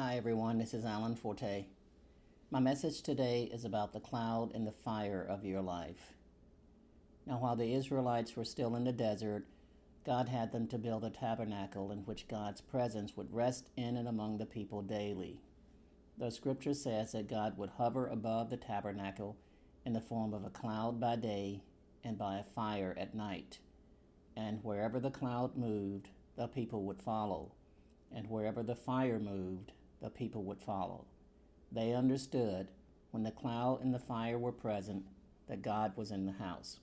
Hi, everyone. This is Alan Forte. My message today is about the cloud and the fire of your life. Now, while the Israelites were still in the desert, God had them to build a tabernacle in which God's presence would rest in and among the people daily. The scripture says that God would hover above the tabernacle in the form of a cloud by day and by a fire at night. And wherever the cloud moved, the people would follow. And wherever the fire moved, the people would follow. They understood when the cloud and the fire were present that God was in the house.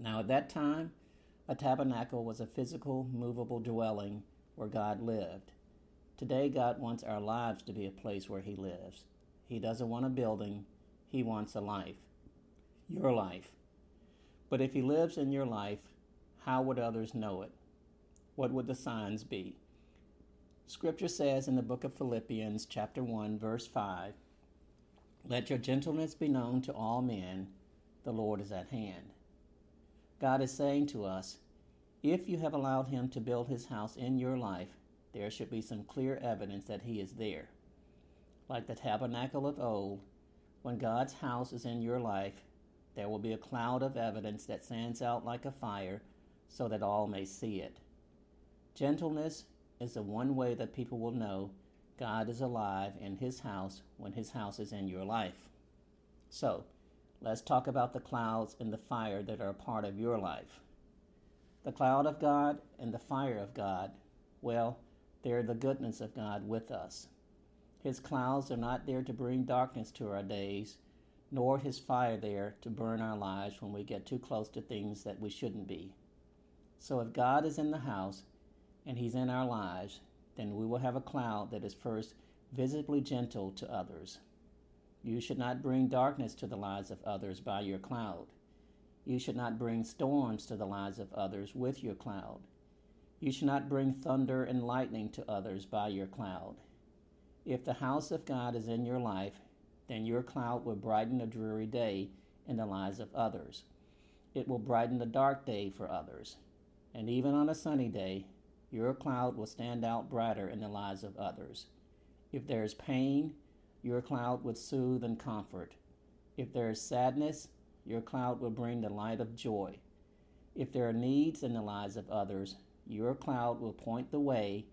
Now, at that time, a tabernacle was a physical, movable dwelling where God lived. Today, God wants our lives to be a place where He lives. He doesn't want a building, He wants a life. Your life. But if He lives in your life, how would others know it? What would the signs be? Scripture says in the book of Philippians, chapter 1, verse 5 Let your gentleness be known to all men, the Lord is at hand. God is saying to us, if you have allowed Him to build His house in your life, there should be some clear evidence that He is there. Like the tabernacle of old, when God's house is in your life, there will be a cloud of evidence that stands out like a fire so that all may see it. Gentleness is the one way that people will know God is alive in His house when His house is in your life. So, let's talk about the clouds and the fire that are a part of your life. The cloud of God and the fire of God, well, they're the goodness of God with us. His clouds are not there to bring darkness to our days, nor His fire there to burn our lives when we get too close to things that we shouldn't be. So, if God is in the house, and He's in our lives, then we will have a cloud that is first visibly gentle to others. You should not bring darkness to the lives of others by your cloud. You should not bring storms to the lives of others with your cloud. You should not bring thunder and lightning to others by your cloud. If the house of God is in your life, then your cloud will brighten a dreary day in the lives of others. It will brighten a dark day for others. And even on a sunny day, your cloud will stand out brighter in the lives of others. If there is pain, your cloud would soothe and comfort. If there is sadness, your cloud will bring the light of joy. If there are needs in the lives of others, your cloud will point the way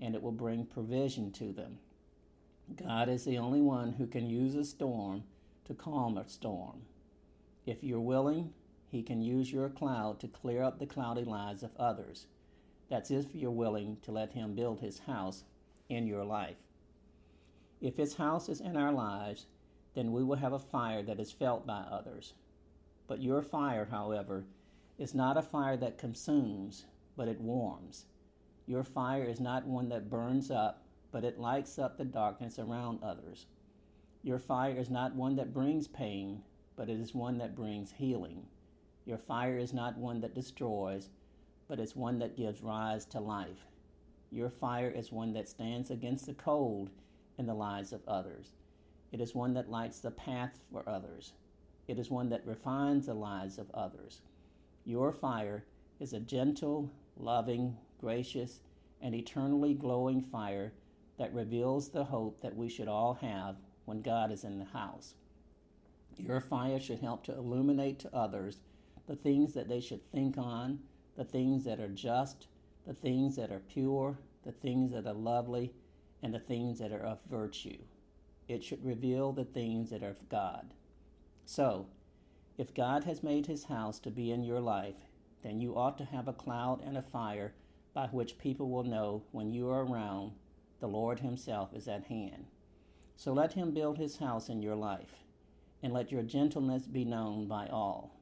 and it will bring provision to them. God is the only one who can use a storm to calm a storm. If you're willing, He can use your cloud to clear up the cloudy lives of others. That's if you're willing to let Him build His house in your life. If His house is in our lives, then we will have a fire that is felt by others. But your fire, however, is not a fire that consumes, but it warms. Your fire is not one that burns up, but it lights up the darkness around others. Your fire is not one that brings pain, but it is one that brings healing. Your fire is not one that destroys, but it's one that gives rise to life. Your fire is one that stands against the cold in the lives of others. It is one that lights the path for others. It is one that refines the lives of others. Your fire is a gentle, loving, gracious, and eternally glowing fire that reveals the hope that we should all have when God is in the house. Your fire should help to illuminate to others the things that they should think on the things that are just, the things that are pure, the things that are lovely, and the things that are of virtue. It should reveal the things that are of God. So, if God has made his house to be in your life, then you ought to have a cloud and a fire by which people will know when you are around, the Lord himself is at hand. So let him build his house in your life, and let your gentleness be known by all.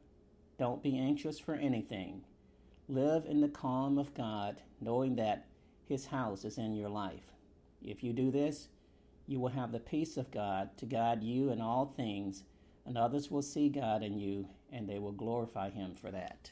Don't be anxious for anything Live in the calm of God, knowing that His house is in your life. If you do this, you will have the peace of God to guide you in all things, and others will see God in you, and they will glorify Him for that.